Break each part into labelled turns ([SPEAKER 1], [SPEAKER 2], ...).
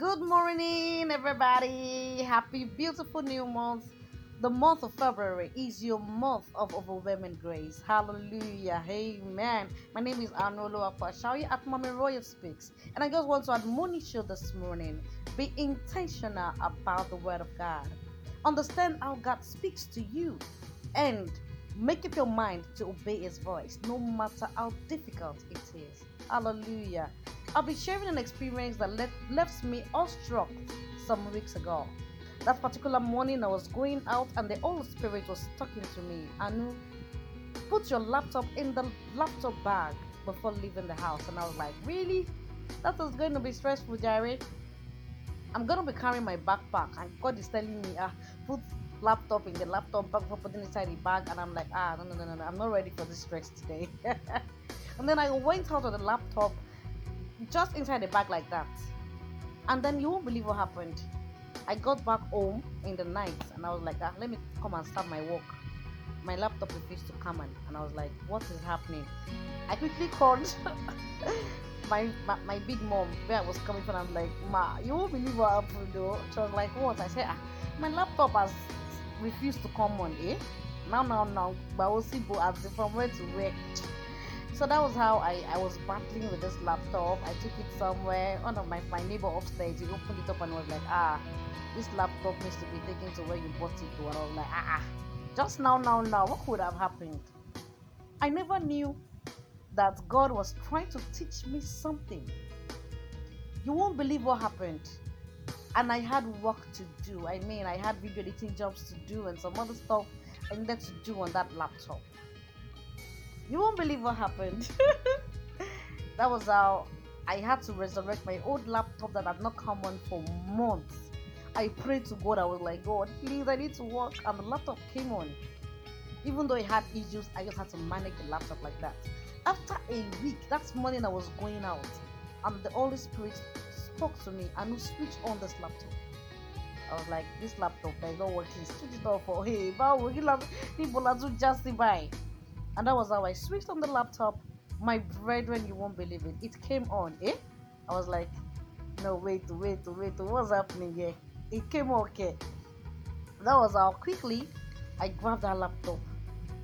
[SPEAKER 1] Good morning, everybody. Happy, beautiful new month. The month of February is your month of overwhelming grace. Hallelujah. Amen. My name is Arnolo Apashawi at Mommy Royal Speaks. And I just want to admonish you this morning be intentional about the Word of God. Understand how God speaks to you and make up your mind to obey His voice, no matter how difficult it is. Hallelujah. I'll be sharing an experience that left, left me awestruck some weeks ago. That particular morning, I was going out and the Holy Spirit was talking to me. Anu, put your laptop in the laptop bag before leaving the house. And I was like, really? That is going to be stressful, Jerry. I'm going to be carrying my backpack. And God is telling me, ah, put laptop in the laptop bag before putting inside the bag. And I'm like, ah, no, no, no, no, no. I'm not ready for this stress today. and then I went out of the laptop just inside the bag like that. And then you won't believe what happened. I got back home in the night and I was like, ah, let me come and start my work. My laptop refused to come on, and I was like, what is happening? I quickly called my, my, my big mom where I was coming from. I'm like, Ma, you won't believe what happened though. She was like, what? I said, ah, my laptop has refused to come on, eh? Now, now, now, but we'll see from where to where so that was how I, I was battling with this laptop. I took it somewhere. One of my, my neighbor upstairs, he opened it up and was like, ah, this laptop needs to be taken to where you bought it to. And I was like, ah, ah, just now, now, now, what could have happened? I never knew that God was trying to teach me something. You won't believe what happened. And I had work to do. I mean, I had video editing jobs to do and some other stuff I needed to do on that laptop. You won't believe what happened. that was how I had to resurrect my old laptop that had not come on for months. I prayed to God. I was like, God, please, I need to work. And the laptop came on. Even though it had issues, I just had to manage the laptop like that. After a week, that morning I was going out, and the Holy Spirit spoke to me and switch on this laptop. I was like, this laptop is not working. Switch it off for hey, but we people are just by and that was how I switched on the laptop. My brethren, you won't believe it. It came on, eh? I was like, no, wait, wait, wait, what's happening here? It came okay. That was how quickly I grabbed that laptop,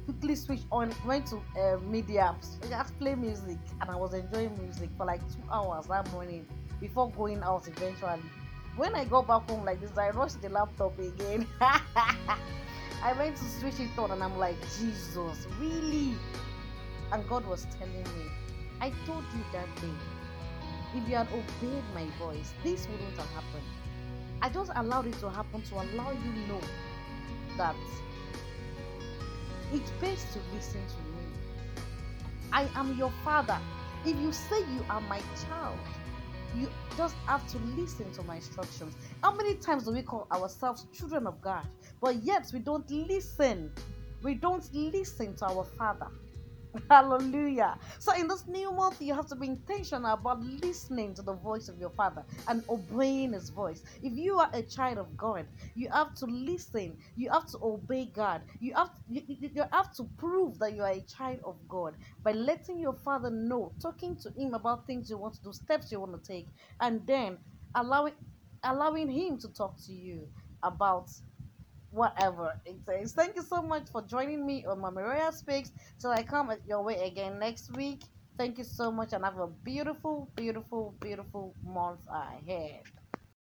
[SPEAKER 1] quickly switched on, went to uh, media apps, just play music, and I was enjoying music for like two hours that morning before going out eventually. When I got back home like this, I rushed the laptop again. I went to switch it on and I'm like, Jesus, really? And God was telling me, I told you that day, if you had obeyed my voice, this wouldn't have happened. I just allowed it to happen to allow you know that it pays to listen to me. I am your father. If you say you are my child, you just have to listen to my instructions. How many times do we call ourselves children of God, but yet we don't listen? We don't listen to our Father. Hallelujah. So, in this new month, you have to be intentional about listening to the voice of your Father and obeying His voice. If you are a child of God, you have to listen. You have to obey God. You have to, you, you have to prove that you are a child of God by letting your Father know, talking to Him about things you want to do, steps you want to take, and then allowing allowing Him to talk to you about whatever it. Thank you so much for joining me on Mama Royal Speaks. Till I come your way again next week. Thank you so much and have a beautiful, beautiful, beautiful month ahead.